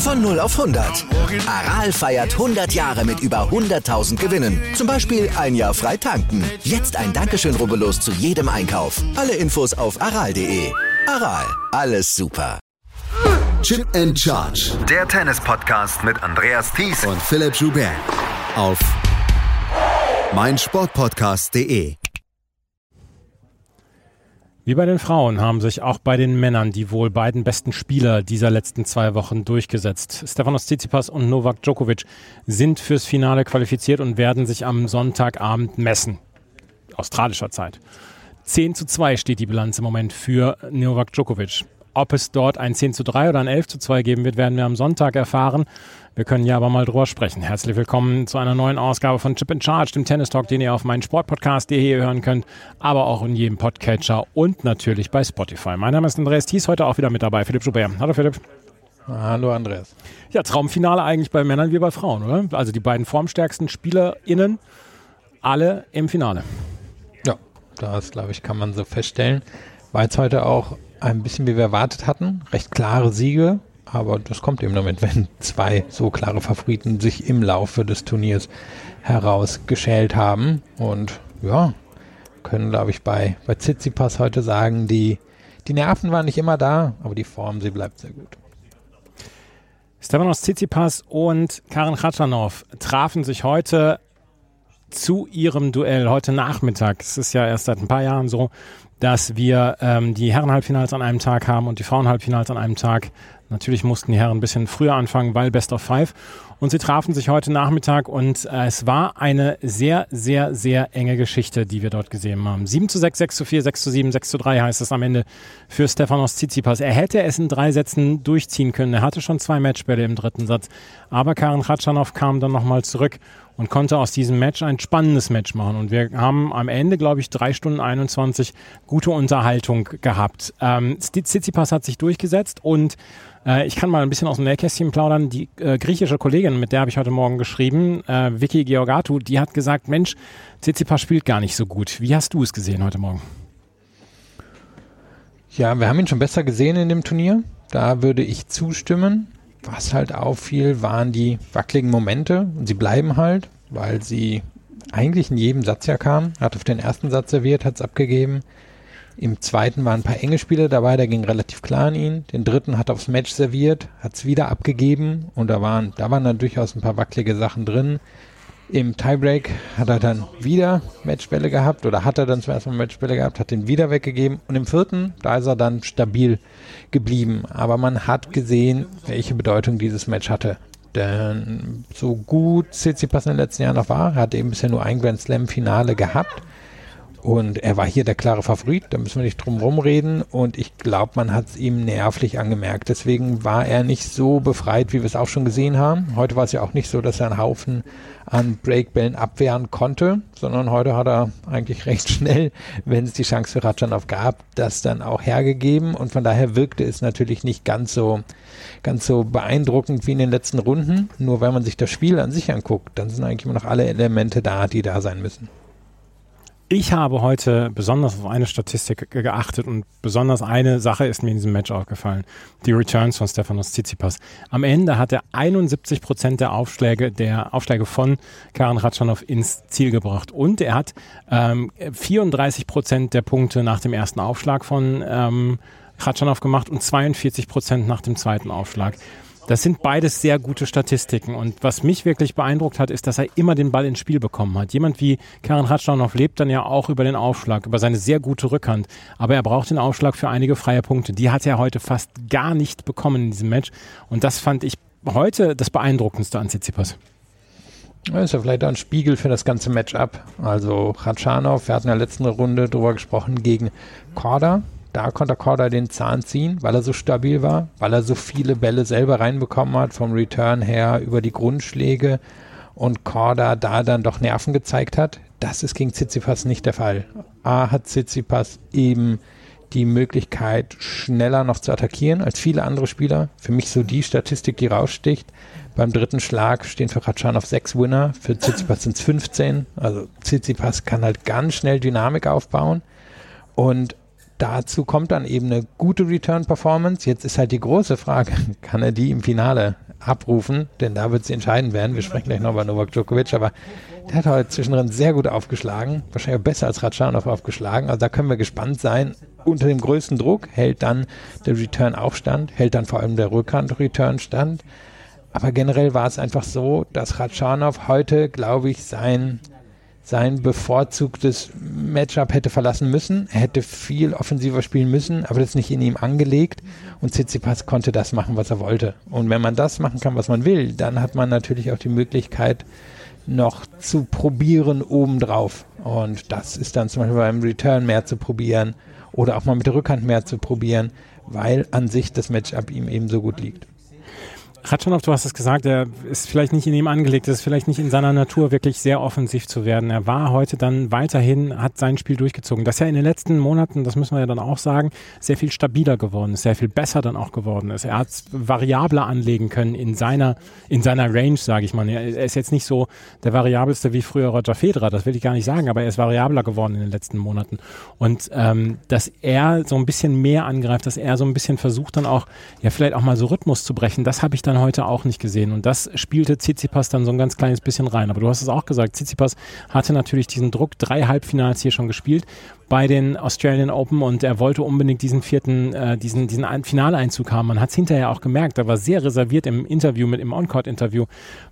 Von 0 auf 100. Aral feiert 100 Jahre mit über 100.000 Gewinnen. Zum Beispiel ein Jahr frei tanken. Jetzt ein Dankeschön, rubbellos zu jedem Einkauf. Alle Infos auf aral.de. Aral, alles super. Chip and Charge. Der Tennis-Podcast mit Andreas Thies und Philipp Joubert. Auf meinsportpodcast.de. Wie bei den Frauen haben sich auch bei den Männern die wohl beiden besten Spieler dieser letzten zwei Wochen durchgesetzt. Stefanos Tsitsipas und Novak Djokovic sind fürs Finale qualifiziert und werden sich am Sonntagabend messen. Australischer Zeit. 10 zu 2 steht die Bilanz im Moment für Novak Djokovic. Ob es dort ein 10 zu 3 oder ein 11 zu 2 geben wird, werden wir am Sonntag erfahren. Wir können ja aber mal drüber sprechen. Herzlich willkommen zu einer neuen Ausgabe von Chip in Charge, dem Tennis Talk, den ihr auf meinen Sportpodcast.de hören könnt, aber auch in jedem Podcatcher und natürlich bei Spotify. Mein Name ist Andreas Thies, heute auch wieder mit dabei. Philipp Schubert. Hallo Philipp. Hallo Andreas. Ja, Traumfinale eigentlich bei Männern wie bei Frauen, oder? Also die beiden formstärksten SpielerInnen, alle im Finale. Ja, das glaube ich, kann man so feststellen. War jetzt heute auch ein bisschen wie wir erwartet hatten. Recht klare Siege, aber das kommt eben damit, wenn zwei so klare Favoriten sich im Laufe des Turniers herausgeschält haben. Und ja, können, glaube ich, bei, bei Tsitsipas heute sagen, die, die Nerven waren nicht immer da, aber die Form, sie bleibt sehr gut. Stefanos Tsitsipas und Karen Khachanov trafen sich heute zu ihrem Duell heute Nachmittag. Es ist ja erst seit ein paar Jahren so, dass wir ähm, die Herrenhalbfinals an einem Tag haben und die Frauenhalbfinals an einem Tag. Natürlich mussten die Herren ein bisschen früher anfangen, weil Best of Five. Und sie trafen sich heute Nachmittag und äh, es war eine sehr, sehr, sehr enge Geschichte, die wir dort gesehen haben. 7 zu 6, 6 zu 4, 6 zu 7, 6 zu 3 heißt es am Ende für Stefanos Tsitsipas. Er hätte es in drei Sätzen durchziehen können. Er hatte schon zwei Matchbälle im dritten Satz. Aber Karen Khatschanov kam dann nochmal zurück und konnte aus diesem Match ein spannendes Match machen. Und wir haben am Ende, glaube ich, drei Stunden 21 gute Unterhaltung gehabt. Ähm, Tsitsipas hat sich durchgesetzt und äh, ich kann mal ein bisschen aus dem Nähkästchen plaudern. Die äh, griechische Kollegin, mit der habe ich heute Morgen geschrieben, äh, Vicky Georgatou, die hat gesagt, Mensch, Tsitsipas spielt gar nicht so gut. Wie hast du es gesehen heute Morgen? Ja, wir haben ihn schon besser gesehen in dem Turnier. Da würde ich zustimmen. Was halt auffiel, waren die wackeligen Momente. Und sie bleiben halt, weil sie eigentlich in jedem Satz ja kamen. Hat auf den ersten Satz serviert, hat es abgegeben. Im zweiten waren ein paar enge Spiele dabei, der ging relativ klar an ihn. Den dritten hat aufs Match serviert, hat es wieder abgegeben und da waren, da waren dann durchaus ein paar wackelige Sachen drin. Im Tiebreak hat er dann wieder Matchbälle gehabt oder hat er dann zum ersten Mal Matchbälle gehabt, hat den wieder weggegeben und im vierten, da ist er dann stabil geblieben. Aber man hat gesehen, welche Bedeutung dieses Match hatte. Denn so gut Tsitsipas in den letzten Jahren noch war, hat eben bisher nur ein Grand Slam Finale gehabt und er war hier der klare Favorit, da müssen wir nicht drum rumreden. Und ich glaube, man hat es ihm nervlich angemerkt. Deswegen war er nicht so befreit, wie wir es auch schon gesehen haben. Heute war es ja auch nicht so, dass er einen Haufen an Breakbällen abwehren konnte, sondern heute hat er eigentlich recht schnell, wenn es die Chance für Ratschanov gab, das dann auch hergegeben. Und von daher wirkte es natürlich nicht ganz so, ganz so beeindruckend wie in den letzten Runden. Nur wenn man sich das Spiel an sich anguckt, dann sind eigentlich immer noch alle Elemente da, die da sein müssen. Ich habe heute besonders auf eine Statistik geachtet und besonders eine Sache ist mir in diesem Match aufgefallen. Die Returns von Stefanos Tsitsipas. Am Ende hat er 71 Prozent der Aufschläge, der Aufschläge von Karen Ratschanow ins Ziel gebracht. Und er hat ähm, 34 Prozent der Punkte nach dem ersten Aufschlag von ähm, Ratschanow gemacht und 42 Prozent nach dem zweiten Aufschlag. Das sind beides sehr gute Statistiken. Und was mich wirklich beeindruckt hat, ist, dass er immer den Ball ins Spiel bekommen hat. Jemand wie Karen Ratschanow lebt dann ja auch über den Aufschlag, über seine sehr gute Rückhand. Aber er braucht den Aufschlag für einige freie Punkte. Die hat er heute fast gar nicht bekommen in diesem Match. Und das fand ich heute das Beeindruckendste an Tsitsipas. Das ist ja vielleicht ein Spiegel für das ganze Matchup. Also Ratschanow, wir hatten in der letzten Runde drüber gesprochen, gegen Korda Da konnte Korda den Zahn ziehen, weil er so stabil war, weil er so viele Bälle selber reinbekommen hat, vom Return her über die Grundschläge und Korda da dann doch Nerven gezeigt hat. Das ist gegen Tsitsipas nicht der Fall. A hat Tsitsipas eben die Möglichkeit, schneller noch zu attackieren als viele andere Spieler. Für mich so die Statistik, die raussticht. Beim dritten Schlag stehen für Ratschan sechs Winner, für Tsitsipas sind es 15. Also Tsitsipas kann halt ganz schnell Dynamik aufbauen. Und dazu kommt dann eben eine gute Return-Performance. Jetzt ist halt die große Frage, kann er die im Finale abrufen? Denn da wird sie entscheidend werden. Wir sprechen gleich noch über Novak Djokovic, aber der hat heute zwischendrin sehr gut aufgeschlagen. Wahrscheinlich besser als Ratschanov aufgeschlagen. Also da können wir gespannt sein. Unter dem größten Druck hält dann der Return auch stand, hält dann vor allem der Rückhand-Return stand. Aber generell war es einfach so, dass Ratschanov heute, glaube ich, sein sein bevorzugtes Matchup hätte verlassen müssen. Er hätte viel offensiver spielen müssen, aber das nicht in ihm angelegt. Und Tsitsipas konnte das machen, was er wollte. Und wenn man das machen kann, was man will, dann hat man natürlich auch die Möglichkeit, noch zu probieren obendrauf. Und das ist dann zum Beispiel beim Return mehr zu probieren oder auch mal mit der Rückhand mehr zu probieren, weil an sich das Matchup ihm eben so gut liegt. Ratschanow, du hast es gesagt, er ist vielleicht nicht in ihm angelegt, es ist vielleicht nicht in seiner Natur, wirklich sehr offensiv zu werden. Er war heute dann weiterhin, hat sein Spiel durchgezogen. Das ist ja in den letzten Monaten, das müssen wir ja dann auch sagen, sehr viel stabiler geworden ist, sehr viel besser dann auch geworden ist. Er hat variabler anlegen können in seiner, in seiner Range, sage ich mal. Er ist jetzt nicht so der variabelste wie früher Roger Federer, das will ich gar nicht sagen, aber er ist variabler geworden in den letzten Monaten. Und ähm, dass er so ein bisschen mehr angreift, dass er so ein bisschen versucht dann auch, ja vielleicht auch mal so Rhythmus zu brechen, das habe ich dann heute auch nicht gesehen. Und das spielte Tsitsipas dann so ein ganz kleines bisschen rein. Aber du hast es auch gesagt, Tsitsipas hatte natürlich diesen Druck, drei Halbfinals hier schon gespielt bei den Australian Open und er wollte unbedingt diesen vierten, äh, diesen, diesen Finaleinzug haben. Man hat es hinterher auch gemerkt, er war sehr reserviert im Interview mit, im On-Court-Interview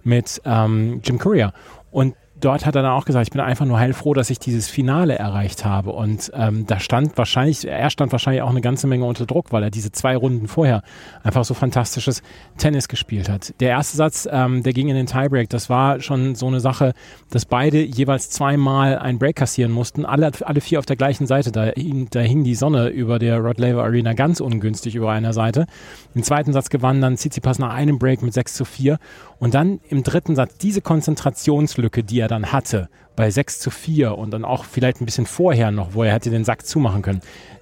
mit ähm, Jim Courier. Und dort hat er dann auch gesagt, ich bin einfach nur heilfroh, dass ich dieses Finale erreicht habe. Und ähm, da stand wahrscheinlich, er stand wahrscheinlich auch eine ganze Menge unter Druck, weil er diese zwei Runden vorher einfach so fantastisches Tennis gespielt hat. Der erste Satz, ähm, der ging in den Tiebreak, das war schon so eine Sache, dass beide jeweils zweimal einen Break kassieren mussten, alle, alle vier auf der gleichen Seite. Da hing, da hing die Sonne über der Rod Laver Arena ganz ungünstig über einer Seite. Den zweiten Satz gewann dann Tsitsipas nach einem Break mit 6 zu 4 und dann im dritten Satz diese Konzentrationslücke, die er dann hatte, bei 6 zu 4 und dann auch vielleicht ein bisschen vorher noch, wo er hätte den Sack zumachen können.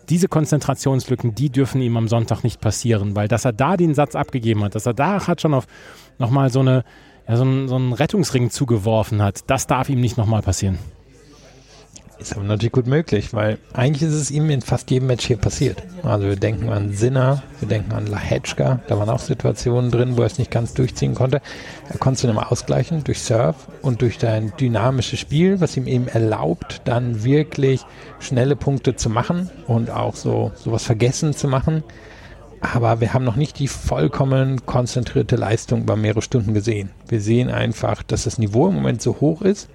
Diese Konzentrationslücken, die dürfen ihm am Sonntag nicht passieren, weil dass er da den Satz abgegeben hat, dass er da hat schon auf nochmal so eine, ja, so einen, so einen Rettungsring zugeworfen hat, das darf ihm nicht nochmal passieren. Ist aber natürlich gut möglich, weil eigentlich ist es ihm in fast jedem Match hier passiert. Also wir denken an Sinner, wir denken an Lahetschka, da waren auch Situationen drin, wo er es nicht ganz durchziehen konnte. Er konnte es dann immer ausgleichen durch Surf und durch sein dynamisches Spiel, was ihm eben erlaubt, dann wirklich schnelle Punkte zu machen und auch so sowas vergessen zu machen. Aber wir haben noch nicht die vollkommen konzentrierte Leistung über mehrere Stunden gesehen. Wir sehen einfach, dass das Niveau im Moment so hoch ist,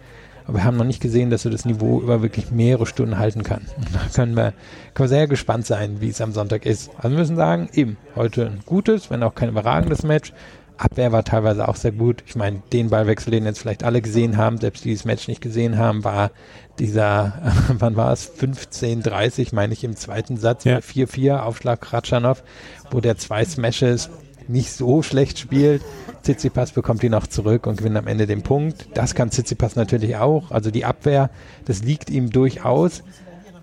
aber wir haben noch nicht gesehen, dass er das Niveau über wirklich mehrere Stunden halten kann. Und da können wir, können wir sehr gespannt sein, wie es am Sonntag ist. Also wir müssen sagen, eben, heute ein gutes, wenn auch kein überragendes Match. Abwehr war teilweise auch sehr gut. Ich meine, den Ballwechsel, den jetzt vielleicht alle gesehen haben, selbst die dieses Match nicht gesehen haben, war dieser, wann war es? 15:30, meine ich, im zweiten Satz, ja. 4-4, Aufschlag Kratschanow, wo der zwei Smashes nicht so schlecht spielt. Tsitsipas bekommt ihn auch zurück und gewinnt am Ende den Punkt. Das kann Tsitsipas natürlich auch. Also die Abwehr, das liegt ihm durchaus.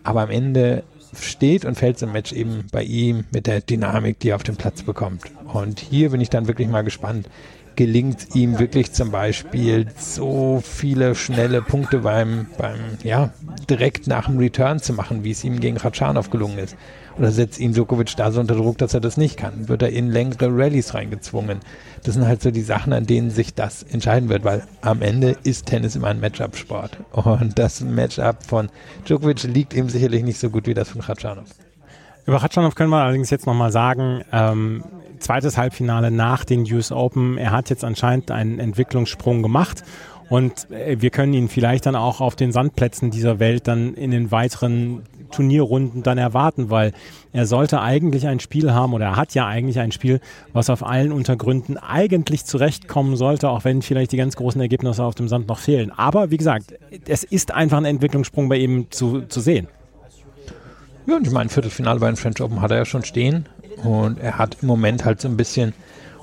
Aber am Ende steht und fällt so ein Match eben bei ihm mit der Dynamik, die er auf dem Platz bekommt. Und hier bin ich dann wirklich mal gespannt. Gelingt ihm wirklich zum Beispiel so viele schnelle Punkte beim, beim, ja, direkt nach dem Return zu machen, wie es ihm gegen Ratschanov gelungen ist? Oder setzt ihn Djokovic da so unter Druck, dass er das nicht kann? Wird er in längere Rallyes reingezwungen? Das sind halt so die Sachen, an denen sich das entscheiden wird, weil am Ende ist Tennis immer ein Matchup-Sport. Und das Matchup von Djokovic liegt ihm sicherlich nicht so gut wie das von Khachanov. Über Khachanov können wir allerdings jetzt nochmal sagen, ähm, zweites Halbfinale nach den US Open. Er hat jetzt anscheinend einen Entwicklungssprung gemacht und äh, wir können ihn vielleicht dann auch auf den Sandplätzen dieser Welt dann in den weiteren Turnierrunden dann erwarten, weil er sollte eigentlich ein Spiel haben oder er hat ja eigentlich ein Spiel, was auf allen Untergründen eigentlich zurechtkommen sollte, auch wenn vielleicht die ganz großen Ergebnisse auf dem Sand noch fehlen. Aber wie gesagt, es ist einfach ein Entwicklungssprung bei ihm zu, zu sehen. Ja, und ich meine, Viertelfinale bei den French Open hat er ja schon stehen. Und er hat im Moment halt so ein bisschen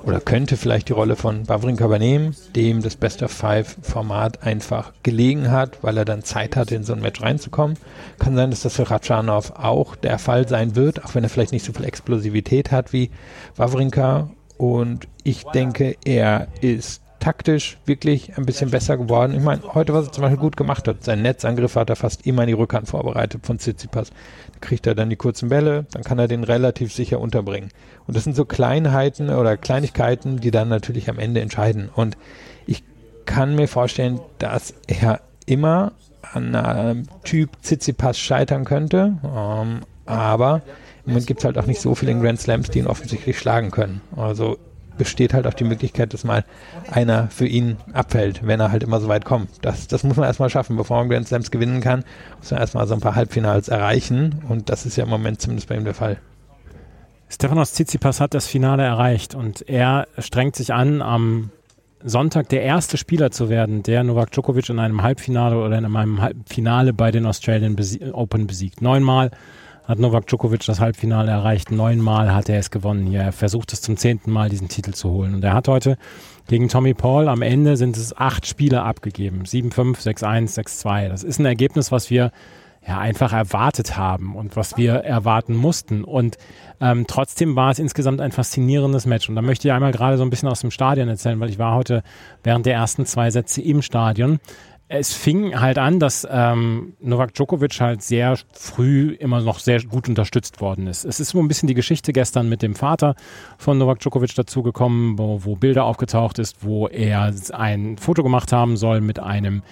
oder könnte vielleicht die Rolle von Wawrinka übernehmen, dem das Best of Five Format einfach gelegen hat, weil er dann Zeit hatte, in so ein Match reinzukommen. Kann sein, dass das für Ratschanov auch der Fall sein wird, auch wenn er vielleicht nicht so viel Explosivität hat wie Wawrinka. Und ich denke, er ist taktisch wirklich ein bisschen besser geworden. Ich meine, heute, was er zum Beispiel gut gemacht hat, sein Netzangriff hat er fast immer in die Rückhand vorbereitet von Tsitsipas. Kriegt er dann die kurzen Bälle, dann kann er den relativ sicher unterbringen. Und das sind so Kleinheiten oder Kleinigkeiten, die dann natürlich am Ende entscheiden. Und ich kann mir vorstellen, dass er immer an einem Typ Tsitsipas scheitern könnte. Ähm, aber im Moment gibt es halt auch nicht so viele Grand Slams, die ihn offensichtlich schlagen können. Also besteht halt auch die Möglichkeit, dass mal einer für ihn abfällt, wenn er halt immer so weit kommt. Das, das muss man erstmal schaffen. Bevor man Grand Slams gewinnen kann, muss man erstmal so ein paar Halbfinals erreichen. Und das ist ja im Moment zumindest bei ihm der Fall. Stefanos Tsitsipas hat das Finale erreicht und er strengt sich an, am Sonntag der erste Spieler zu werden, der Novak Djokovic in einem Halbfinale oder in einem Halbfinale bei den Australian Open besiegt. Neunmal hat Novak Djokovic das Halbfinale erreicht. Neunmal hat er es gewonnen hier. Er versucht es zum zehnten Mal, diesen Titel zu holen. Und er hat heute gegen Tommy Paul am Ende sind es acht Spiele abgegeben. 7-5, 6-1, 6-2. Das ist ein Ergebnis, was wir ja einfach erwartet haben und was wir erwarten mussten. Und ähm, trotzdem war es insgesamt ein faszinierendes Match. Und da möchte ich einmal gerade so ein bisschen aus dem Stadion erzählen, weil ich war heute während der ersten zwei Sätze im Stadion es fing halt an, dass ähm, Novak Djokovic halt sehr früh immer noch sehr gut unterstützt worden ist. Es ist so ein bisschen die Geschichte gestern mit dem Vater von Novak Djokovic dazugekommen, wo, wo Bilder aufgetaucht ist, wo er ein Foto gemacht haben soll mit einem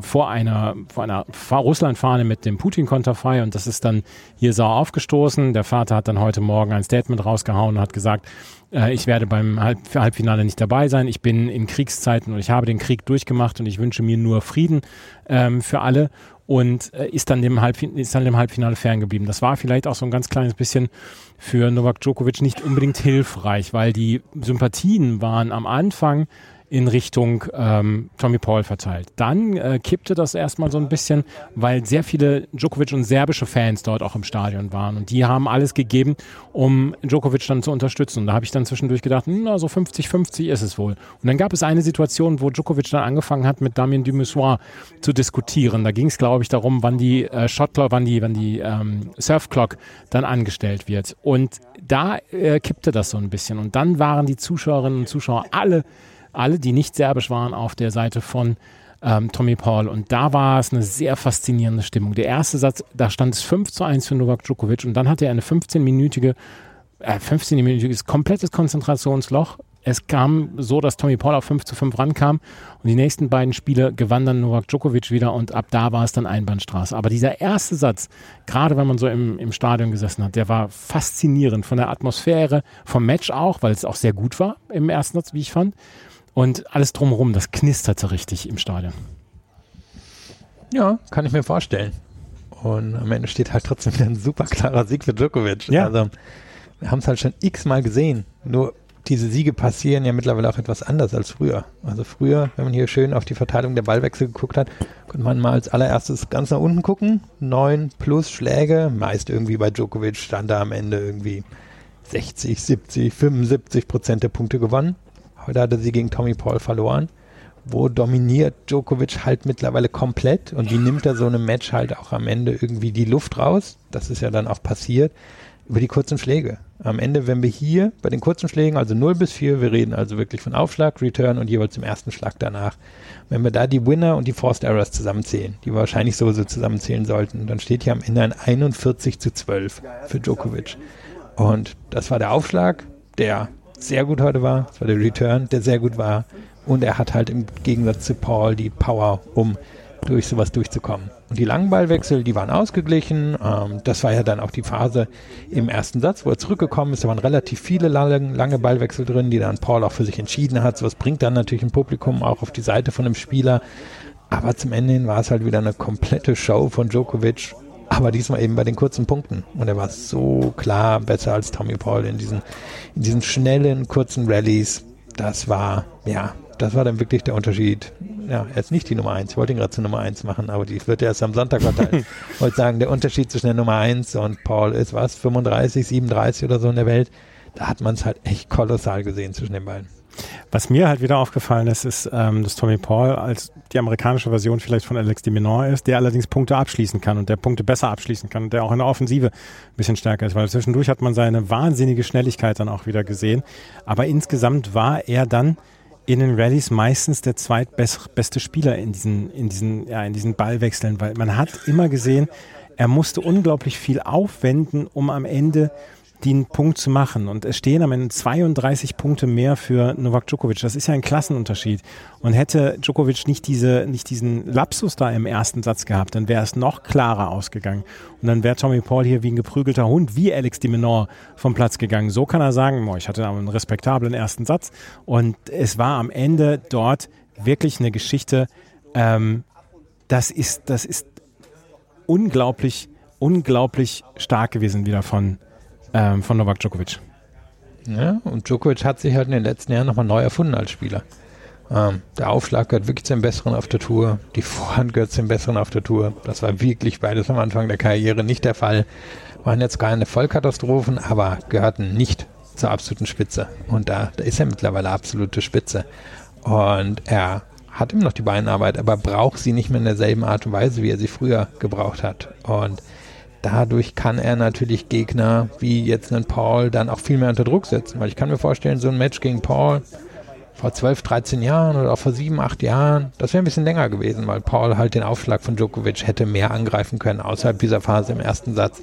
vor einer, vor einer Russland-Fahne mit dem Putin-Konterfei und das ist dann hier sauer aufgestoßen. Der Vater hat dann heute Morgen ein Statement rausgehauen und hat gesagt, äh, ich werde beim Halb Halbfinale nicht dabei sein. Ich bin in Kriegszeiten und ich habe den Krieg durchgemacht und ich wünsche mir nur Frieden ähm, für alle und äh, ist, dann dem ist dann dem Halbfinale ferngeblieben. Das war vielleicht auch so ein ganz kleines bisschen für Novak Djokovic nicht unbedingt hilfreich, weil die Sympathien waren am Anfang in Richtung ähm, Tommy Paul verteilt. Dann äh, kippte das erstmal so ein bisschen, weil sehr viele Djokovic und serbische Fans dort auch im Stadion waren und die haben alles gegeben, um Djokovic dann zu unterstützen. Und da habe ich dann zwischendurch gedacht, hm, na, so 50-50 ist es wohl. Und dann gab es eine Situation, wo Djokovic dann angefangen hat, mit Damien Dumussoir zu diskutieren. Da ging es, glaube ich, darum, wann die äh, Shotclock, wann die, wann die ähm, Surfclock dann angestellt wird. Und da äh, kippte das so ein bisschen. Und dann waren die Zuschauerinnen und Zuschauer alle alle, die nicht serbisch waren, auf der Seite von ähm, Tommy Paul. Und da war es eine sehr faszinierende Stimmung. Der erste Satz, da stand es 5 zu 1 für Novak Djokovic und dann hatte er eine 15-minütige, äh, 15-minütiges komplettes Konzentrationsloch. Es kam so, dass Tommy Paul auf 5 zu 5 rankam und die nächsten beiden Spiele gewann dann Novak Djokovic wieder und ab da war es dann Einbahnstraße. Aber dieser erste Satz, gerade wenn man so im, im Stadion gesessen hat, der war faszinierend von der Atmosphäre, vom Match auch, weil es auch sehr gut war im ersten Satz, wie ich fand. Und alles drumherum, das knisterte richtig im Stadion. Ja, kann ich mir vorstellen. Und am Ende steht halt trotzdem wieder ein super klarer Sieg für Djokovic. Ja. Also, wir haben es halt schon x-mal gesehen. Nur diese Siege passieren ja mittlerweile auch etwas anders als früher. Also früher, wenn man hier schön auf die Verteilung der Ballwechsel geguckt hat, konnte man mal als allererstes ganz nach unten gucken. Neun plus Schläge, meist irgendwie bei Djokovic stand da am Ende irgendwie 60, 70, 75 Prozent der Punkte gewonnen. Heute hatte sie gegen Tommy Paul verloren. Wo dominiert Djokovic halt mittlerweile komplett und wie nimmt er so einem Match halt auch am Ende irgendwie die Luft raus? Das ist ja dann auch passiert über die kurzen Schläge. Am Ende, wenn wir hier bei den kurzen Schlägen, also 0 bis 4, wir reden also wirklich von Aufschlag, Return und jeweils im ersten Schlag danach. Wenn wir da die Winner und die Forced Errors zusammenzählen, die wir wahrscheinlich sowieso zusammenzählen sollten, dann steht hier am Ende ein 41 zu 12 für Djokovic. Und das war der Aufschlag, der sehr gut heute war. Das war der Return, der sehr gut war. Und er hat halt im Gegensatz zu Paul die Power, um durch sowas durchzukommen. Und die langen Ballwechsel, die waren ausgeglichen. Ähm, das war ja dann auch die Phase im ersten Satz, wo er zurückgekommen ist. Da waren relativ viele lange, lange Ballwechsel drin, die dann Paul auch für sich entschieden hat. Sowas bringt dann natürlich ein Publikum auch auf die Seite von einem Spieler. Aber zum Ende hin war es halt wieder eine komplette Show von Djokovic aber diesmal eben bei den kurzen Punkten. Und er war so klar besser als Tommy Paul in diesen, in diesen schnellen, kurzen Rallyes. Das war, ja, das war dann wirklich der Unterschied. Ja, er ist nicht die Nummer 1. Ich wollte ihn gerade zur Nummer 1 machen, aber die wird erst am Sonntag verteilt. ich wollte sagen, der Unterschied zwischen der Nummer 1 und Paul ist was? 35, 37 oder so in der Welt. Da hat man es halt echt kolossal gesehen zwischen den beiden. Was mir halt wieder aufgefallen ist, ist, ähm, dass Tommy Paul als die amerikanische Version vielleicht von Alex de Menor ist, der allerdings Punkte abschließen kann und der Punkte besser abschließen kann und der auch in der Offensive ein bisschen stärker ist, weil zwischendurch hat man seine wahnsinnige Schnelligkeit dann auch wieder gesehen. Aber insgesamt war er dann in den Rallyes meistens der zweitbeste Spieler in diesen, in diesen, ja, in diesen Ballwechseln, weil man hat immer gesehen, er musste unglaublich viel aufwenden, um am Ende den Punkt zu machen. Und es stehen am Ende 32 Punkte mehr für Novak Djokovic. Das ist ja ein Klassenunterschied. Und hätte Djokovic nicht, diese, nicht diesen Lapsus da im ersten Satz gehabt, dann wäre es noch klarer ausgegangen. Und dann wäre Tommy Paul hier wie ein geprügelter Hund, wie Alex de Menor vom Platz gegangen. So kann er sagen, boah, ich hatte einen respektablen ersten Satz. Und es war am Ende dort wirklich eine Geschichte, ähm, das ist, das ist unglaublich, unglaublich stark gewesen wieder von, ähm, von Novak Djokovic. Ja, und Djokovic hat sich halt in den letzten Jahren nochmal neu erfunden als Spieler. Ähm, der Aufschlag gehört wirklich zum Besseren auf der Tour. Die Vorhand gehört zum Besseren auf der Tour. Das war wirklich beides am Anfang der Karriere nicht der Fall. Waren jetzt keine Vollkatastrophen, aber gehörten nicht zur absoluten Spitze. Und da, da ist er mittlerweile absolute Spitze. Und er hat immer noch die Beinarbeit, aber braucht sie nicht mehr in derselben Art und Weise, wie er sie früher gebraucht hat. Und dadurch kann er natürlich Gegner wie jetzt einen Paul dann auch viel mehr unter Druck setzen. Weil ich kann mir vorstellen, so ein Match gegen Paul vor 12, 13 Jahren oder auch vor 7, 8 Jahren, das wäre ein bisschen länger gewesen, weil Paul halt den Aufschlag von Djokovic hätte mehr angreifen können außerhalb dieser Phase im ersten Satz.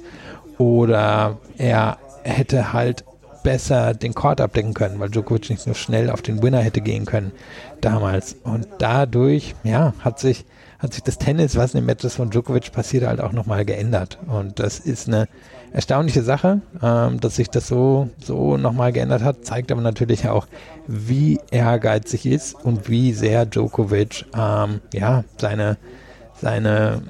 Oder er hätte halt besser den Court abdecken können, weil Djokovic nicht so schnell auf den Winner hätte gehen können damals. Und dadurch, ja, hat sich hat sich das Tennis, was in den Matches von Djokovic passiert, halt auch nochmal geändert. Und das ist eine erstaunliche Sache, ähm, dass sich das so, so nochmal geändert hat, zeigt aber natürlich auch, wie ehrgeizig ist und wie sehr Djokovic ähm, ja, seine, seine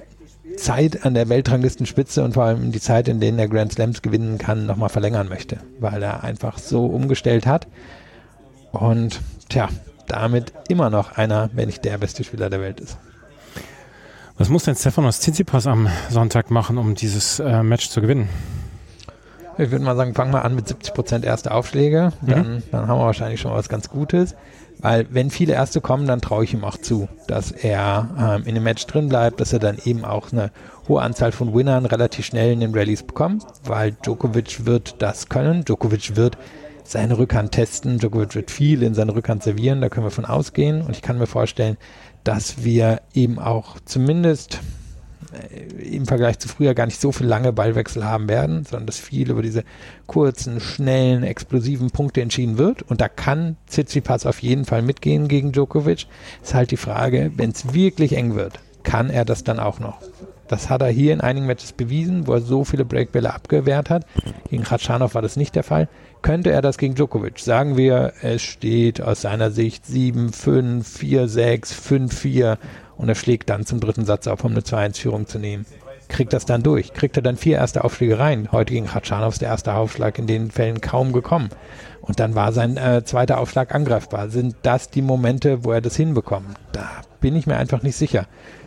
Zeit an der Weltranglistenspitze und vor allem die Zeit, in denen er Grand Slams gewinnen kann, nochmal verlängern möchte, weil er einfach so umgestellt hat. Und tja, damit immer noch einer, wenn nicht der beste Spieler der Welt ist. Was muss denn Stefanos Tsitsipas am Sonntag machen, um dieses äh, Match zu gewinnen? Ich würde mal sagen, fangen wir an mit 70 Prozent erste Aufschläge. Mhm. Dann, mhm. dann haben wir wahrscheinlich schon was ganz Gutes. Weil wenn viele Erste kommen, dann traue ich ihm auch zu, dass er ähm, in dem Match drin bleibt, dass er dann eben auch eine hohe Anzahl von Winnern relativ schnell in den Rallyes bekommt, weil Djokovic wird das können. Djokovic wird seine Rückhand testen. Djokovic wird viel in seine Rückhand servieren, da können wir von ausgehen. Und ich kann mir vorstellen, dass wir eben auch zumindest äh, im Vergleich zu früher gar nicht so viel lange Ballwechsel haben werden, sondern dass viel über diese kurzen, schnellen, explosiven Punkte entschieden wird. Und da kann Tsitsipas auf jeden Fall mitgehen gegen Djokovic. Ist halt die Frage, wenn es wirklich eng wird, kann er das dann auch noch? Das hat er hier in einigen Matches bewiesen, wo er so viele Breakbälle abgewehrt hat. Gegen Khatschanov war das nicht der Fall. Könnte er das gegen Djokovic? Sagen wir, es steht aus seiner Sicht 7, 5, 4, 6, 5, 4 und er schlägt dann zum dritten Satz auf, um eine 2-1-Führung zu nehmen. Kriegt das dann durch? Kriegt er dann vier erste Aufschläge rein? Heute gegen Khatschanov der erste Aufschlag in den Fällen kaum gekommen. Und dann war sein äh, zweiter Aufschlag angreifbar. Sind das die Momente, wo er das hinbekommt? Da bin ich mir einfach nicht sicher.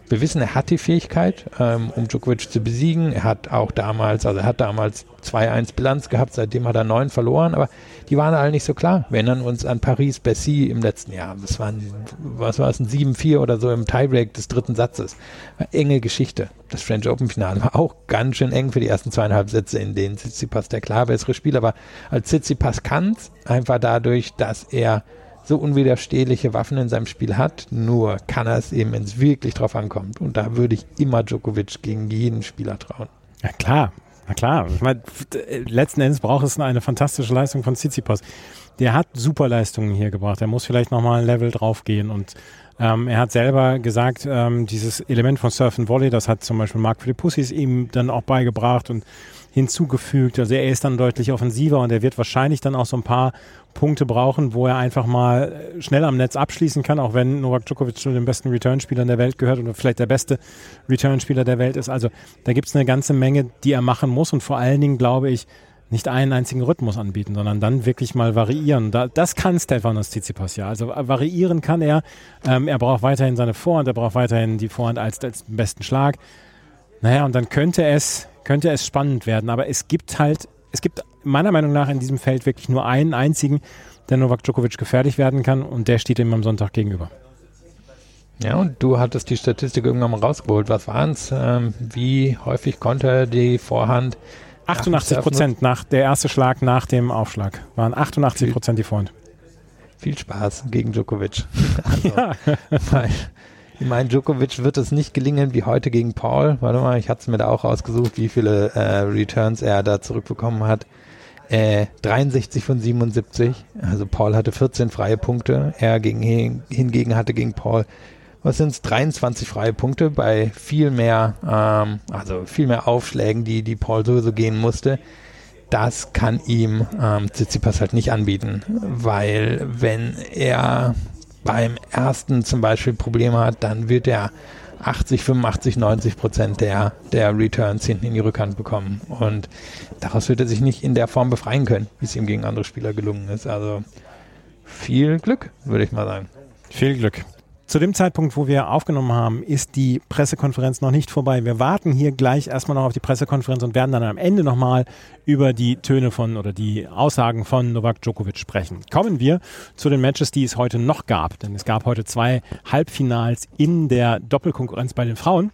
Wir wissen, er hat die Fähigkeit, ähm, um Djokovic zu besiegen. Er hat auch damals, also er hat damals 2-1 Bilanz gehabt, seitdem hat er neun verloren, aber die waren alle nicht so klar. Wir erinnern uns an Paris-Bercy im letzten Jahr. Das waren, was war es, ein 7-4 oder so im Tiebreak des dritten Satzes. Enge Geschichte. Das French Open-Finale war auch ganz schön eng für die ersten zweieinhalb Sätze, in denen Tsitsipas der klar bessere Spieler war. Als Tsitsipas kann einfach dadurch, dass er so unwiderstehliche Waffen in seinem Spiel hat, nur kann er es eben, wenn es wirklich drauf ankommt. Und da würde ich immer Djokovic gegen jeden Spieler trauen. Ja klar, na klar. Ich meine, letzten Endes braucht es eine fantastische Leistung von Tsitsipas. Der hat super Leistungen hier gebracht. Er muss vielleicht nochmal ein Level draufgehen und ähm, er hat selber gesagt, ähm, dieses Element von Surf and Volley, das hat zum Beispiel Mark Philippussis ihm dann auch beigebracht und hinzugefügt. Also er ist dann deutlich offensiver und er wird wahrscheinlich dann auch so ein paar Punkte brauchen, wo er einfach mal schnell am Netz abschließen kann, auch wenn Novak Djokovic zu den besten Returnspielern der Welt gehört oder vielleicht der beste Returnspieler der Welt ist. Also da gibt es eine ganze Menge, die er machen muss und vor allen Dingen glaube ich, nicht einen einzigen Rhythmus anbieten, sondern dann wirklich mal variieren. Da, das kann Stefanos Tsitsipas ja. Also äh, variieren kann er. Ähm, er braucht weiterhin seine Vorhand, er braucht weiterhin die Vorhand als, als besten Schlag. Naja, und dann könnte es, könnte es spannend werden. Aber es gibt halt, es gibt meiner Meinung nach in diesem Feld wirklich nur einen einzigen, der Novak Djokovic gefährlich werden kann und der steht ihm am Sonntag gegenüber. Ja, und du hattest die Statistik irgendwann mal rausgeholt. Was waren es? Ähm, wie häufig konnte er die Vorhand 88 Prozent nach der erste Schlag nach dem Aufschlag waren 88 Prozent die Vorhand. Viel Spaß gegen Djokovic. also, ja. weil, ich meine, Djokovic wird es nicht gelingen wie heute gegen Paul. Warte mal, ich hatte es mir da auch rausgesucht, wie viele äh, Returns er da zurückbekommen hat. Äh, 63 von 77. Also Paul hatte 14 freie Punkte. Er gegen, hingegen hatte gegen Paul was sind es, 23 freie Punkte bei viel mehr, ähm, also viel mehr Aufschlägen, die, die Paul sowieso gehen musste. Das kann ihm ähm, Tsitsipas halt nicht anbieten, weil wenn er beim ersten zum Beispiel Probleme hat, dann wird er 80, 85, 90 Prozent der, der Returns hinten in die Rückhand bekommen. Und daraus wird er sich nicht in der Form befreien können, wie es ihm gegen andere Spieler gelungen ist. Also viel Glück, würde ich mal sagen. Viel Glück. Zu dem Zeitpunkt, wo wir aufgenommen haben, ist die Pressekonferenz noch nicht vorbei. Wir warten hier gleich erstmal noch auf die Pressekonferenz und werden dann am Ende nochmal über die Töne von oder die Aussagen von Novak Djokovic sprechen. Kommen wir zu den Matches, die es heute noch gab. Denn es gab heute zwei Halbfinals in der Doppelkonkurrenz bei den Frauen.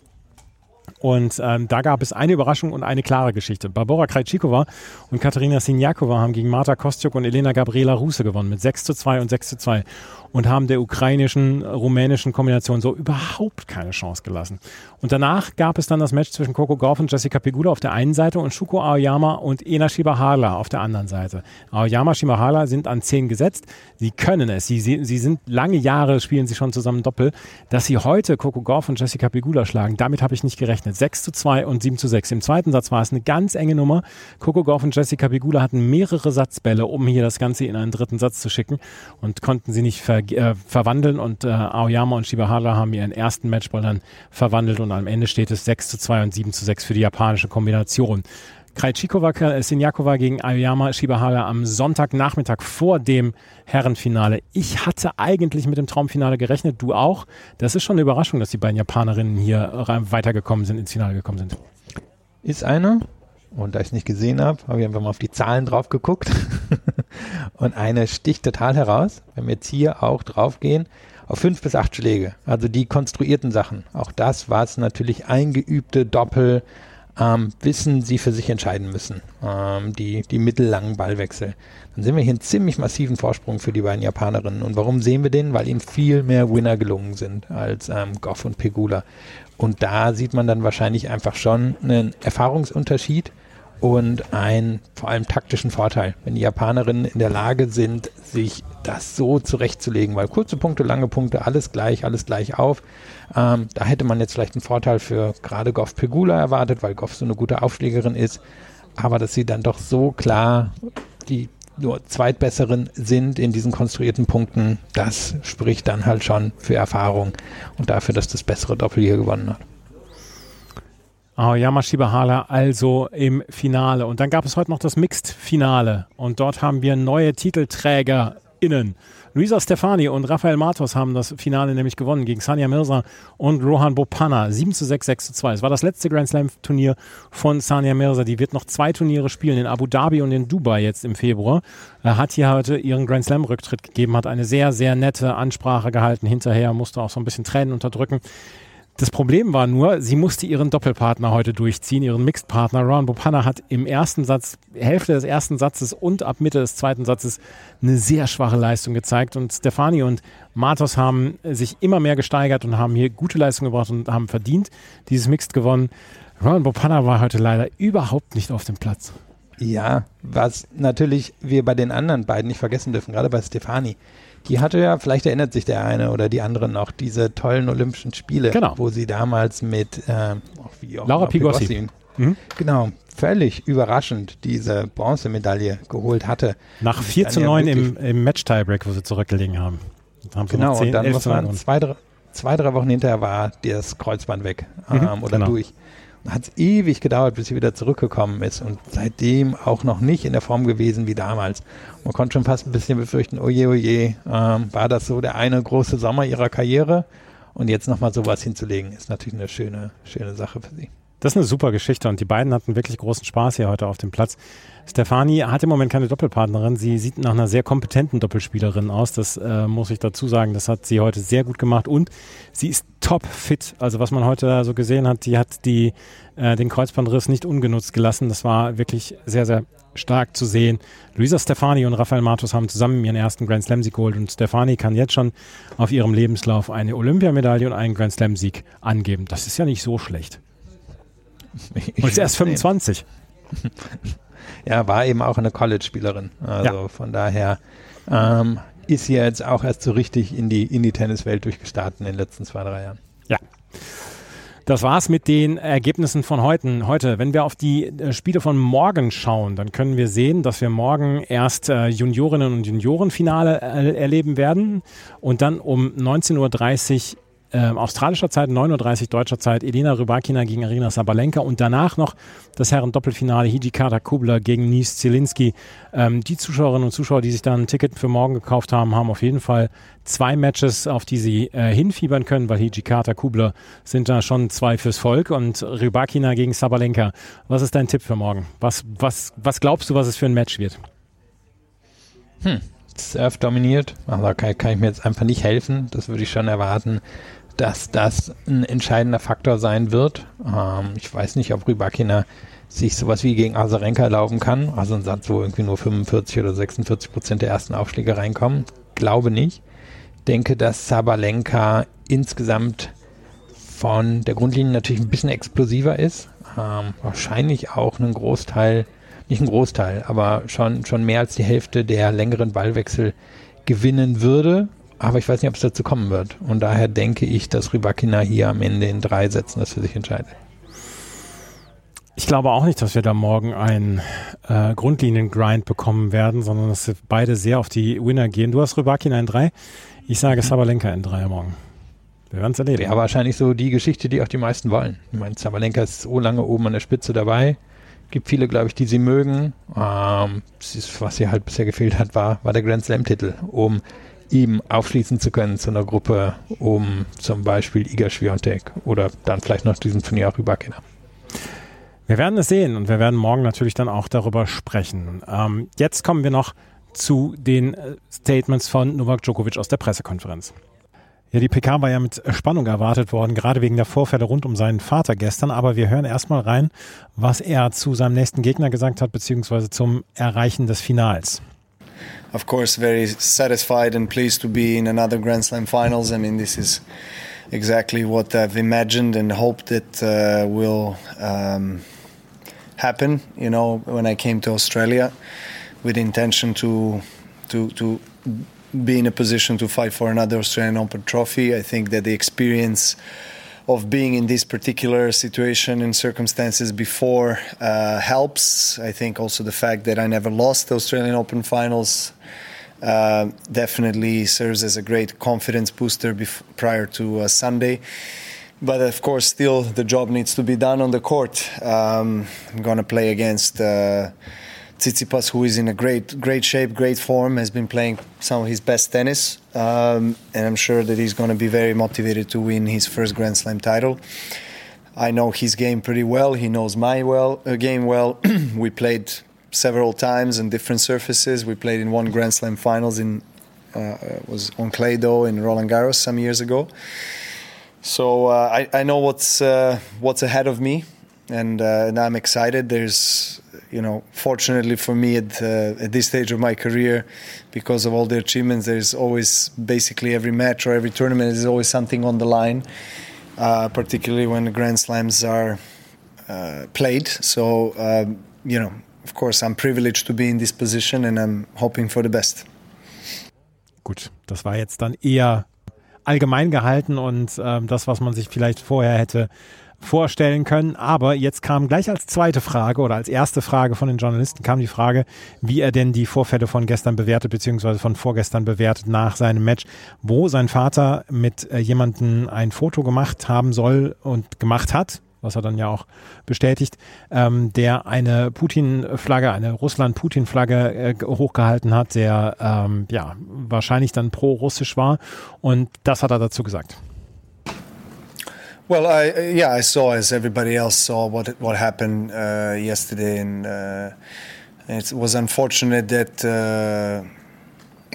Und ähm, da gab es eine Überraschung und eine klare Geschichte. Barbora Krajcikova und Katerina Sinjakova haben gegen Marta Kostjuk und Elena Gabriela Ruse gewonnen mit 6 zu 2 und 6 zu 2 und haben der ukrainischen, rumänischen Kombination so überhaupt keine Chance gelassen. Und danach gab es dann das Match zwischen Coco Gauff und Jessica Pegula auf der einen Seite und Shuko Aoyama und Ena Shibahara auf der anderen Seite. Aoyama, Shibahara sind an 10 gesetzt. Sie können es. Sie, sie, sie sind lange Jahre, spielen sie schon zusammen Doppel. Dass sie heute Coco Gauff und Jessica Pegula schlagen, damit habe ich nicht gerechnet. 6 zu 2 und 7 zu 6. Im zweiten Satz war es eine ganz enge Nummer. Coco Gauff und Jessica Pegula hatten mehrere Satzbälle, um hier das Ganze in einen dritten Satz zu schicken und konnten sie nicht ver äh, verwandeln und äh, Aoyama und Shibahara haben ihren ersten Matchball dann verwandelt und am Ende steht es 6 zu 2 und 7 zu 6 für die japanische Kombination. Krajcikova, äh, Sinjakova gegen Aoyama Shibahara am Sonntagnachmittag vor dem Herrenfinale. Ich hatte eigentlich mit dem Traumfinale gerechnet, du auch. Das ist schon eine Überraschung, dass die beiden Japanerinnen hier weitergekommen sind, ins Finale gekommen sind. Ist eine. Und da ich es nicht gesehen habe, habe ich einfach mal auf die Zahlen drauf geguckt. und eine sticht total heraus. Wenn wir jetzt hier auch drauf gehen, auf fünf bis acht Schläge. Also die konstruierten Sachen. Auch das, was natürlich eingeübte Doppel ähm, wissen, sie für sich entscheiden müssen. Ähm, die, die mittellangen Ballwechsel. Dann sehen wir hier einen ziemlich massiven Vorsprung für die beiden Japanerinnen. Und warum sehen wir den? Weil ihnen viel mehr Winner gelungen sind als ähm, Goff und Pegula. Und da sieht man dann wahrscheinlich einfach schon einen Erfahrungsunterschied und einen vor allem taktischen Vorteil, wenn die Japanerinnen in der Lage sind, sich das so zurechtzulegen, weil kurze Punkte, lange Punkte, alles gleich, alles gleich auf. Ähm, da hätte man jetzt vielleicht einen Vorteil für gerade Goff Pegula erwartet, weil Goff so eine gute Aufschlägerin ist, aber dass sie dann doch so klar die nur Zweitbesseren sind in diesen konstruierten Punkten, das spricht dann halt schon für Erfahrung und dafür, dass das bessere Doppel hier gewonnen hat. Aoyama Shibahara also im Finale. Und dann gab es heute noch das Mixed-Finale. Und dort haben wir neue TitelträgerInnen. Luisa Stefani und Rafael Matos haben das Finale nämlich gewonnen gegen Sanya Mirza und Rohan Bopana. 7 zu 6, 6 zu 2. Es war das letzte Grand Slam Turnier von Sanya Mirza. Die wird noch zwei Turniere spielen, in Abu Dhabi und in Dubai jetzt im Februar. Er hat hier heute ihren Grand Slam Rücktritt gegeben, hat eine sehr, sehr nette Ansprache gehalten hinterher, musste auch so ein bisschen Tränen unterdrücken. Das Problem war nur, sie musste ihren Doppelpartner heute durchziehen, ihren Mixed-Partner. Ron Bopana hat im ersten Satz, Hälfte des ersten Satzes und ab Mitte des zweiten Satzes eine sehr schwache Leistung gezeigt. Und Stefani und Matos haben sich immer mehr gesteigert und haben hier gute Leistung gebracht und haben verdient dieses Mixed gewonnen. Ron Bopana war heute leider überhaupt nicht auf dem Platz. Ja, was natürlich wir bei den anderen beiden nicht vergessen dürfen, gerade bei Stefani die hatte ja, vielleicht erinnert sich der eine oder die andere noch, diese tollen Olympischen Spiele, genau. wo sie damals mit äh, auch Laura Pigossi. Pigossi mhm. Genau, völlig überraschend diese Bronzemedaille geholt hatte. Nach 4 zu 9 ja im, im Match-Tiebreak, wo sie zurückgelegen haben. haben sie genau, 10, und dann muss man zwei drei, zwei, drei Wochen hinterher war das Kreuzband weg mhm, ähm, oder genau. durch. Hat es ewig gedauert, bis sie wieder zurückgekommen ist und seitdem auch noch nicht in der Form gewesen wie damals. Man konnte schon fast ein bisschen befürchten, oje, oje, ähm, war das so der eine große Sommer ihrer Karriere? Und jetzt nochmal sowas hinzulegen, ist natürlich eine schöne, schöne Sache für sie. Das ist eine super Geschichte und die beiden hatten wirklich großen Spaß hier heute auf dem Platz. Stefani hat im Moment keine Doppelpartnerin. Sie sieht nach einer sehr kompetenten Doppelspielerin aus. Das äh, muss ich dazu sagen. Das hat sie heute sehr gut gemacht und sie ist top fit. Also was man heute so gesehen hat, die hat die, äh, den Kreuzbandriss nicht ungenutzt gelassen. Das war wirklich sehr, sehr stark zu sehen. Luisa Stefani und Rafael Matos haben zusammen ihren ersten Grand Slam Sieg geholt und Stefani kann jetzt schon auf ihrem Lebenslauf eine Olympiamedaille und einen Grand Slam Sieg angeben. Das ist ja nicht so schlecht. Und ist erst 25. Ja, war eben auch eine College-Spielerin. Also ja. von daher ähm, ist sie jetzt auch erst so richtig in die, in die Tenniswelt durchgestartet in den letzten zwei, drei Jahren. Ja. Das war's mit den Ergebnissen von heute. Heute, wenn wir auf die äh, Spiele von morgen schauen, dann können wir sehen, dass wir morgen erst äh, Juniorinnen und Juniorenfinale äh, erleben werden und dann um 19.30 Uhr äh, australischer Zeit, 9.30 Uhr deutscher Zeit, Elena Rybakina gegen Arina Sabalenka und danach noch das Herren-Doppelfinale Hijikata Kubler gegen Nies Zielinski. Ähm, die Zuschauerinnen und Zuschauer, die sich dann ein Ticket für morgen gekauft haben, haben auf jeden Fall zwei Matches, auf die sie äh, hinfiebern können, weil Hijikata Kubler sind da schon zwei fürs Volk und Rybakina gegen Sabalenka. Was ist dein Tipp für morgen? Was, was, was glaubst du, was es für ein Match wird? Hm. Surf dominiert, aber kann, kann ich mir jetzt einfach nicht helfen. Das würde ich schon erwarten dass das ein entscheidender Faktor sein wird. Ähm, ich weiß nicht, ob Rybakina sich sowas wie gegen Azarenka erlauben kann. Also ein Satz, wo irgendwie nur 45 oder 46 Prozent der ersten Aufschläge reinkommen. Glaube nicht. Denke, dass Sabalenka insgesamt von der Grundlinie natürlich ein bisschen explosiver ist. Ähm, wahrscheinlich auch einen Großteil, nicht ein Großteil, aber schon, schon mehr als die Hälfte der längeren Ballwechsel gewinnen würde. Aber ich weiß nicht, ob es dazu kommen wird. Und daher denke ich, dass Rybakina hier am Ende in drei Sätzen das für sich entscheidet. Ich glaube auch nicht, dass wir da morgen einen äh, Grundlinien-Grind bekommen werden, sondern dass beide sehr auf die Winner gehen. Du hast Rybakina in drei. Ich sage mhm. Sabalenka in drei morgen. Wir werden es erleben. Ja, wahrscheinlich so die Geschichte, die auch die meisten wollen. Ich meine, Sabalenka ist so lange oben an der Spitze dabei. Gibt viele, glaube ich, die sie mögen. Ähm, was ihr halt bisher gefehlt hat, war, war der Grand Slam-Titel, um ihm aufschließen zu können zu einer Gruppe um zum Beispiel Iga Swiatek oder dann vielleicht noch diesen Turnier auch über Kinder. Wir werden es sehen und wir werden morgen natürlich dann auch darüber sprechen. Ähm, jetzt kommen wir noch zu den äh, Statements von Novak Djokovic aus der Pressekonferenz. Ja, die PK war ja mit Spannung erwartet worden, gerade wegen der Vorfälle rund um seinen Vater gestern. Aber wir hören erstmal rein, was er zu seinem nächsten Gegner gesagt hat, beziehungsweise zum Erreichen des Finals. Of course, very satisfied and pleased to be in another Grand Slam finals. I mean, this is exactly what I've imagined and hoped that uh, will um, happen. You know, when I came to Australia, with intention to to to be in a position to fight for another Australian Open trophy. I think that the experience of being in this particular situation and circumstances before uh, helps. I think also the fact that I never lost the Australian Open finals uh, definitely serves as a great confidence booster bef- prior to uh, Sunday. But of course, still the job needs to be done on the court. Um, I'm going to play against uh, Tsitsipas, who is in a great, great shape, great form, has been playing some of his best tennis, um, and I'm sure that he's going to be very motivated to win his first Grand Slam title. I know his game pretty well. He knows my well uh, game well. we played several times on different surfaces. We played in one Grand Slam finals in uh, was on clay though in Roland Garros some years ago. So uh, I, I, know what's uh, what's ahead of me, and, uh, and I'm excited. There's you know, fortunately for me at, uh, at this stage of my career, because of all the achievements, there's always basically every match or every tournament is always something on the line, uh, particularly when the Grand Slams are uh, played. So, um, you know, of course, I'm privileged to be in this position and I'm hoping for the best. Gut, das war jetzt dann eher allgemein gehalten und ähm, das, was man sich vielleicht vorher hätte vorstellen können. Aber jetzt kam gleich als zweite Frage oder als erste Frage von den Journalisten kam die Frage, wie er denn die Vorfälle von gestern bewertet, beziehungsweise von vorgestern bewertet nach seinem Match, wo sein Vater mit äh, jemandem ein Foto gemacht haben soll und gemacht hat was er dann ja auch bestätigt, ähm, der eine Putin-Flagge, eine Russland-Putin-Flagge äh, hochgehalten hat, der ähm, ja wahrscheinlich dann pro-russisch war. Und das hat er dazu gesagt. Well, I yeah, I saw as everybody else saw what what happened uh, yesterday, and uh, it was unfortunate that uh,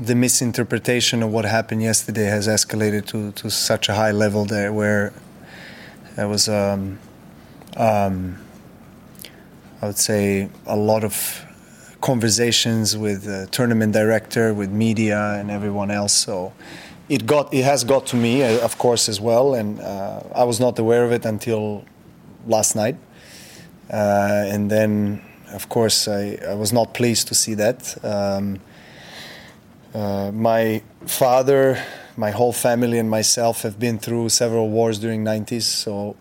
the misinterpretation of what happened yesterday has escalated to, to such a high level there, where there was um, um, I would say a lot of conversations with the tournament director, with media, and everyone else. So it got it has got to me, uh, of course, as well, and uh, I was not aware of it until last night, uh, and then of course I, I, was not pleased to see that. Um, uh, my father, my whole family, and myself have been through several wars during 90s. So,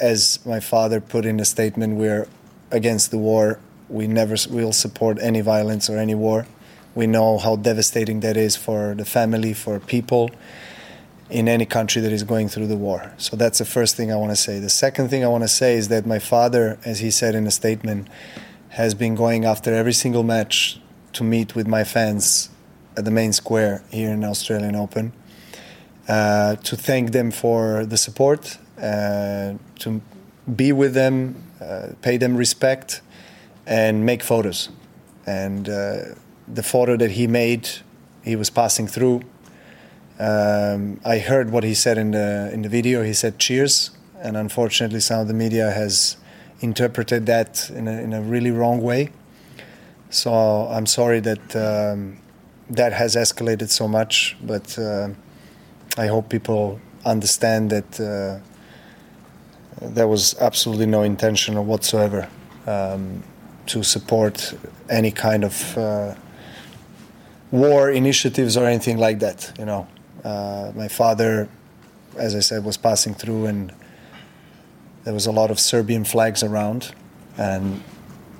as my father put in a statement, we're against the war. We never will support any violence or any war. We know how devastating that is for the family, for people in any country that is going through the war. So that's the first thing I want to say. The second thing I want to say is that my father, as he said in a statement, has been going after every single match to meet with my fans at the main square here in Australian Open uh, to thank them for the support, uh, to be with them, uh, pay them respect, and make photos. And uh, the photo that he made, he was passing through. Um, I heard what he said in the in the video. He said "cheers," and unfortunately, some of the media has interpreted that in a, in a really wrong way. So I'm sorry that um, that has escalated so much, but uh, I hope people understand that uh, there was absolutely no intention whatsoever um, to support any kind of uh, war initiatives or anything like that. You know, uh, my father, as I said, was passing through, and there was a lot of Serbian flags around, and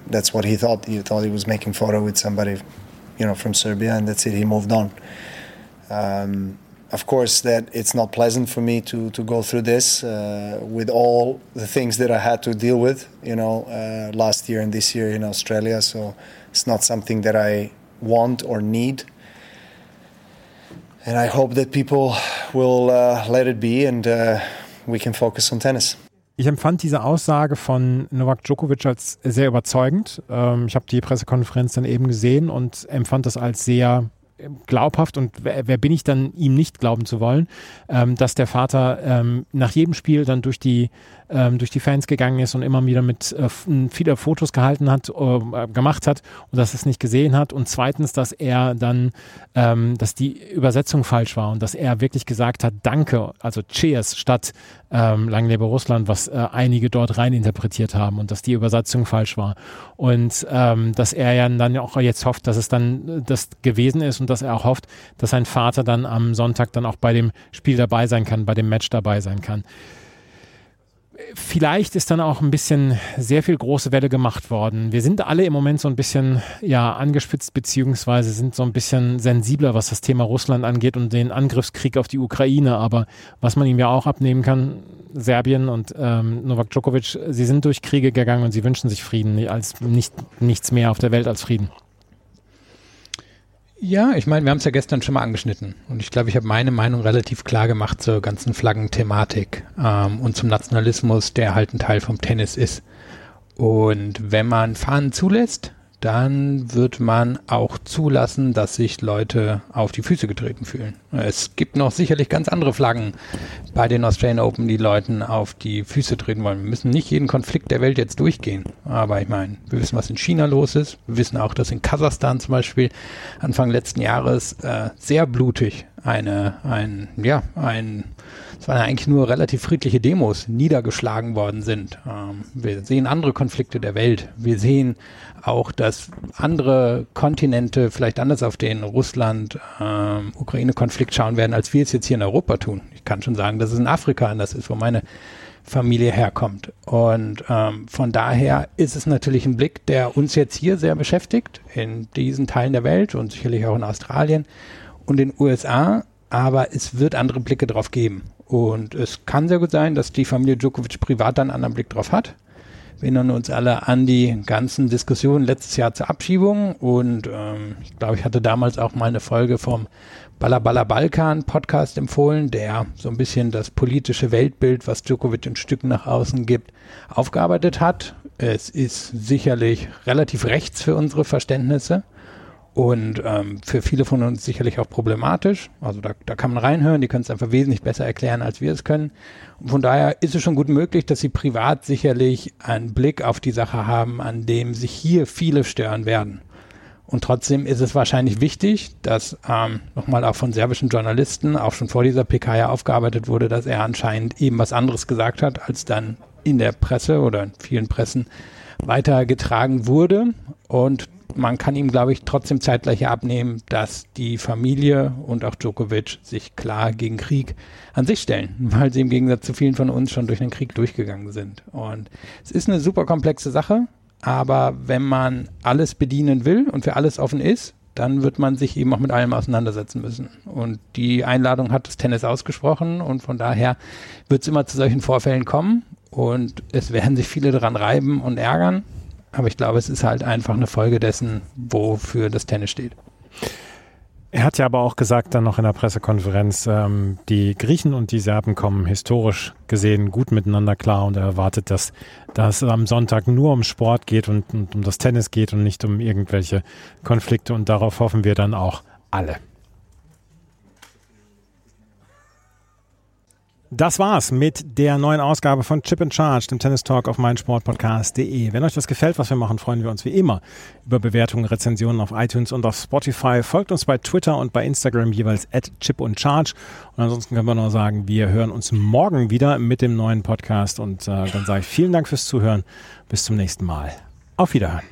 that's what he thought. He thought he was making photo with somebody, you know, from Serbia, and that's it. He moved on. Um, of course, that it's not pleasant for me to to go through this uh, with all the things that I had to deal with, you know, uh, last year and this year in Australia. So it's not something that I want or need. And I hope that people will uh, let it be and uh, we can focus on tennis. Ich empfand diese Aussage von Novak Djokovic als sehr überzeugend. Ähm, ich habe die Pressekonferenz dann eben gesehen und empfand das als sehr glaubhaft und wer, wer, bin ich dann, ihm nicht glauben zu wollen, ähm, dass der Vater ähm, nach jedem Spiel dann durch die ähm, durch die Fans gegangen ist und immer wieder mit äh, viele Fotos gehalten hat, äh, gemacht hat und dass es nicht gesehen hat. Und zweitens, dass er dann, ähm, dass die Übersetzung falsch war und dass er wirklich gesagt hat, danke, also Cheers statt ähm, Lang lebe Russland, was äh, einige dort rein interpretiert haben und dass die Übersetzung falsch war. Und ähm, dass er ja dann auch jetzt hofft, dass es dann äh, das gewesen ist und dass er auch hofft, dass sein Vater dann am Sonntag dann auch bei dem Spiel dabei sein kann, bei dem Match dabei sein kann vielleicht ist dann auch ein bisschen sehr viel große Welle gemacht worden. Wir sind alle im Moment so ein bisschen ja angespitzt beziehungsweise sind so ein bisschen sensibler, was das Thema Russland angeht und den Angriffskrieg auf die Ukraine. Aber was man ihm ja auch abnehmen kann, Serbien und ähm, Novak Djokovic, sie sind durch Kriege gegangen und sie wünschen sich Frieden, als nicht nichts mehr auf der Welt als Frieden. Ja, ich meine, wir haben es ja gestern schon mal angeschnitten und ich glaube, ich habe meine Meinung relativ klar gemacht zur ganzen Flaggenthematik ähm, und zum Nationalismus, der halt ein Teil vom Tennis ist. Und wenn man Fahnen zulässt, dann wird man auch zulassen, dass sich Leute auf die Füße getreten fühlen. Es gibt noch sicherlich ganz andere Flaggen bei den Australian Open, die Leuten auf die Füße treten wollen. Wir müssen nicht jeden Konflikt der Welt jetzt durchgehen. Aber ich meine, wir wissen, was in China los ist. Wir wissen auch, dass in Kasachstan zum Beispiel Anfang letzten Jahres äh, sehr blutig eine, ein, ja, ein, es waren eigentlich nur relativ friedliche Demos niedergeschlagen worden sind. Ähm, wir sehen andere Konflikte der Welt. Wir sehen auch, dass andere Kontinente vielleicht anders auf den Russland-Ukraine-Konflikt ähm, schauen werden, als wir es jetzt hier in Europa tun. Ich kann schon sagen, dass es in Afrika anders ist, wo meine Familie herkommt. Und ähm, von daher ist es natürlich ein Blick, der uns jetzt hier sehr beschäftigt, in diesen Teilen der Welt und sicherlich auch in Australien und den USA aber es wird andere Blicke drauf geben. Und es kann sehr gut sein, dass die Familie Djokovic privat dann einen anderen Blick drauf hat. Wir erinnern uns alle an die ganzen Diskussionen letztes Jahr zur Abschiebung und ähm, ich glaube, ich hatte damals auch mal eine Folge vom Balla Balla Balkan Podcast empfohlen, der so ein bisschen das politische Weltbild, was Djokovic in Stücken nach außen gibt, aufgearbeitet hat. Es ist sicherlich relativ rechts für unsere Verständnisse und ähm, für viele von uns sicherlich auch problematisch. Also da, da kann man reinhören, die können es einfach wesentlich besser erklären, als wir es können. Und von daher ist es schon gut möglich, dass sie privat sicherlich einen Blick auf die Sache haben, an dem sich hier viele stören werden. Und trotzdem ist es wahrscheinlich wichtig, dass ähm, nochmal auch von serbischen Journalisten, auch schon vor dieser PK ja aufgearbeitet wurde, dass er anscheinend eben was anderes gesagt hat, als dann in der Presse oder in vielen Pressen weitergetragen wurde. Und man kann ihm, glaube ich, trotzdem zeitgleich abnehmen, dass die Familie und auch Djokovic sich klar gegen Krieg an sich stellen, weil sie im Gegensatz zu vielen von uns schon durch den Krieg durchgegangen sind. Und es ist eine super komplexe Sache, aber wenn man alles bedienen will und für alles offen ist, dann wird man sich eben auch mit allem auseinandersetzen müssen. Und die Einladung hat das Tennis ausgesprochen und von daher wird es immer zu solchen Vorfällen kommen und es werden sich viele daran reiben und ärgern. Aber ich glaube, es ist halt einfach eine Folge dessen, wofür das Tennis steht. Er hat ja aber auch gesagt dann noch in der Pressekonferenz, ähm, die Griechen und die Serben kommen historisch gesehen gut miteinander klar und er erwartet, dass, dass es am Sonntag nur um Sport geht und, und um das Tennis geht und nicht um irgendwelche Konflikte und darauf hoffen wir dann auch alle. Das war's mit der neuen Ausgabe von Chip and Charge, dem Tennis Talk auf meinsportpodcast.de. Wenn euch das gefällt, was wir machen, freuen wir uns wie immer über Bewertungen, Rezensionen auf iTunes und auf Spotify. Folgt uns bei Twitter und bei Instagram jeweils at Chip und Charge. Und ansonsten können wir nur sagen, wir hören uns morgen wieder mit dem neuen Podcast. Und äh, dann sage ich vielen Dank fürs Zuhören. Bis zum nächsten Mal. Auf Wiederhören.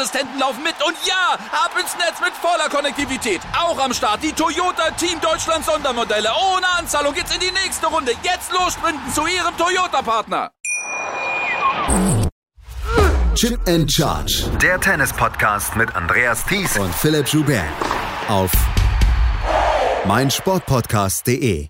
laufen mit. Und ja, ab ins Netz mit voller Konnektivität. Auch am Start die Toyota Team Deutschland Sondermodelle. Ohne Anzahlung geht's in die nächste Runde. Jetzt los sprinten zu ihrem Toyota-Partner. Chip and Charge. Der Tennis-Podcast mit Andreas Thies und Philipp Joubert. Auf meinsportpodcast.de.